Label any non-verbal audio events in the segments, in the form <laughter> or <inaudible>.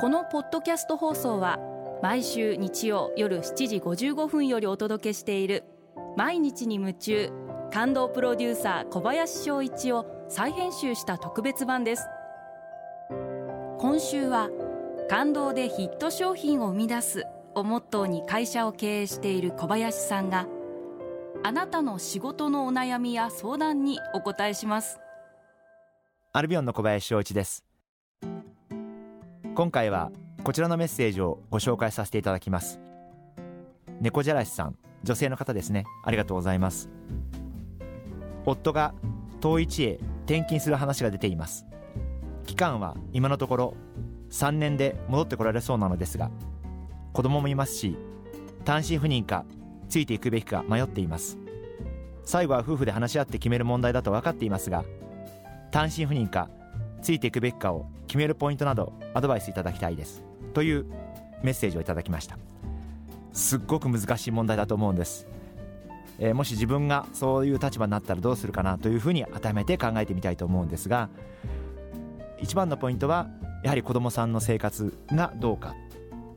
このポッドキャスト放送は毎週日曜夜7時55分よりお届けしている毎日に夢中感動プロデューサー小林翔一を再編集した特別版です。今週は感動でヒット商品を生み出すをモットーに会社を経営している小林さんがあなたの仕事のお悩みや相談にお答えします。アルビオンの小林翔一です。今回はこちらのメッセージをご紹介させていただきます。猫じゃらしさん女性の方ですね。ありがとうございます。夫が遠い地へ転勤する話が出ています。期間は今のところ3年で戻ってこられそうなのですが子供もいますし単身赴任かついていくべきか迷っています。最後は夫婦で話し合って決める問題だと分かっていますが単身赴任かついていくべきかを決めるポイントなどアドバイスいただきたいです。というメッセージをいただきました。すっごく難しい問題だと思うんです、えー、もし自分がそういう立場になったらどうするかなというふうに改めて考えてみたいと思うんですが一番のポイントはやはり子どもさんの生活がどうか。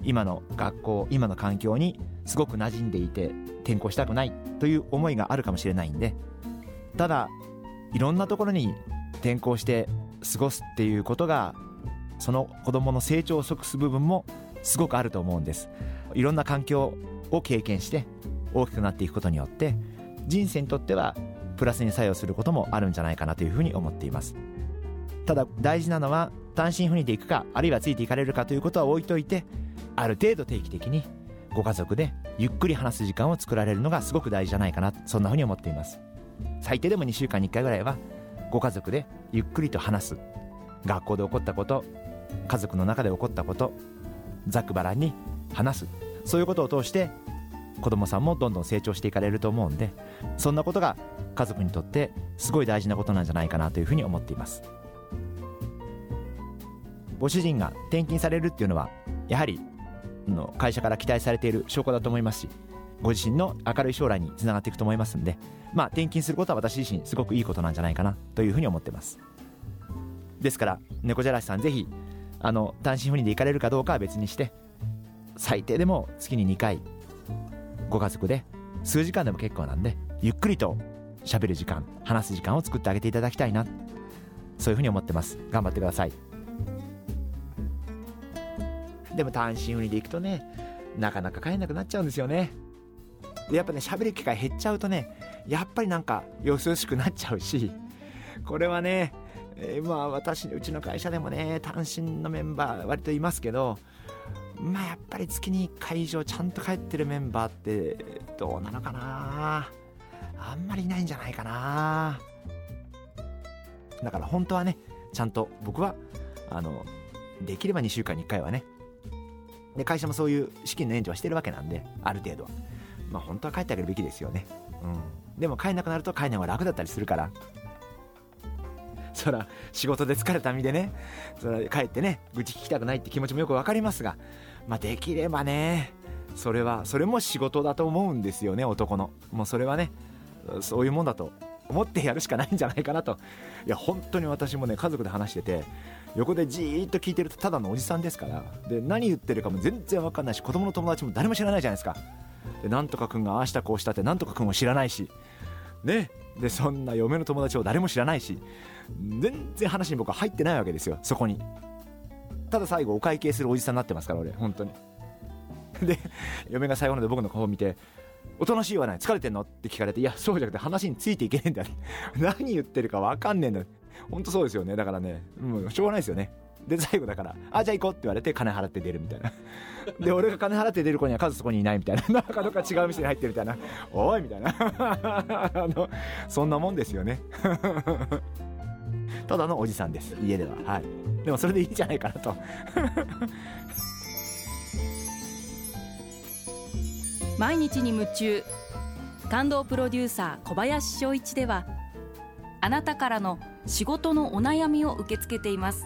今の学校今の環境にすごく馴染んでいて転校したくないという思いがあるかもしれないんでただいろんなところに転校して過ごすっていうことがその子どもの成長を即す部分もすごくあると思うんです。いろんな環境を経験して大きくなっていくことによって人生にとってはプラスに作用することもあるんじゃないかなというふうに思っています。ただ大事なのは単身赴任で行くかあるいはついていかれるかということは置いといてある程度定期的にご家族でゆっくり話す時間を作られるのがすごく大事じゃないかなそんなふうに思っています。最低でも2週間に1回ぐらいはご家族でゆっくりと話す。学校で起こったこと家族の中で起こったことざくばらんに話す。そういうことを通して子供さんもどんどん成長していかれると思うんでそんなことが家族にとってすごい大事なことなんじゃないかなというふうに思っています。ご主人が転勤されるっていうのはやはりの会社から期待されている証拠だと思いますしご自身の明るい将来につながっていくと思いますんでまあ転勤することは私自身すごくいいことなんじゃないかなというふうに思ってます。ですから猫じゃらしさんぜひあの単身赴任で行かれるかどうかは別にして最低でも月に2回ご家族で数時間でも結構なんでゆっくりと喋る時間話す時間を作ってあげていただきたいなそういうふうに思ってます。頑張ってください。でも単身赴任で行くとねなかなか帰んなくなっちゃうんですよね。でやっぱね喋る機会減っちゃうとねやっぱりなんかよそよしくなっちゃうし <laughs> これはね、えー、まあ私うちの会社でもね単身のメンバー割といますけどまあやっぱり月に1回以上ちゃんと帰ってるメンバーってどうなのかな。あんまりいないんじゃないかな。だから本当はねちゃんと僕はあのできれば2週間に1回はねで会社もそういう資金の援助はしてるわけなんである程度は。まあ本当は帰ってあげるべきですよね。うん。でも帰んなくなると帰んない方が楽だったりするから。そら仕事で疲れた身でね。そら帰ってね愚痴聞きたくないって気持ちもよく分かりますが。まあできればねそれはそれも仕事だと思うんですよね男の。もうそれはねそういうもんだと思ってやるしかないんじゃないかなと。いや本当に私もね家族で話してて横でじーっと聞いてるとただのおじさんですから。で何言ってるかも全然分かんないし子供の友達も誰も知らないじゃないですか。でなんとか君がああしたこうしたってなんとか君も知らないしね。でそんな嫁の友達を誰も知らないし全然話に僕は入ってないわけですよそこに。ただ最後お会計するおじさんになってますから俺本当に。で嫁が最後ので僕の顔を見ておとなしいわない疲れてんの？って聞かれていやそうじゃなくて話についていけねえんだよ <laughs> 何言ってるか分かんねえんだ本当そうですよね。だからねもうしょうがないですよね。で最後だから「あじゃあ行こう」って言われて金払って出るみたいな。で俺が金払って出る子には数そこにいないみたいな。なんかどっか違う店に入ってるみたいな「おい」みたいな。あのそんなもんですよね。<laughs> ただのおじさんです。家では。はい。でもそれでいいんじゃないかなと。<laughs> 毎日に夢中。感動プロデューサー小林翔一ではあなたからの仕事のお悩みを受け付けています。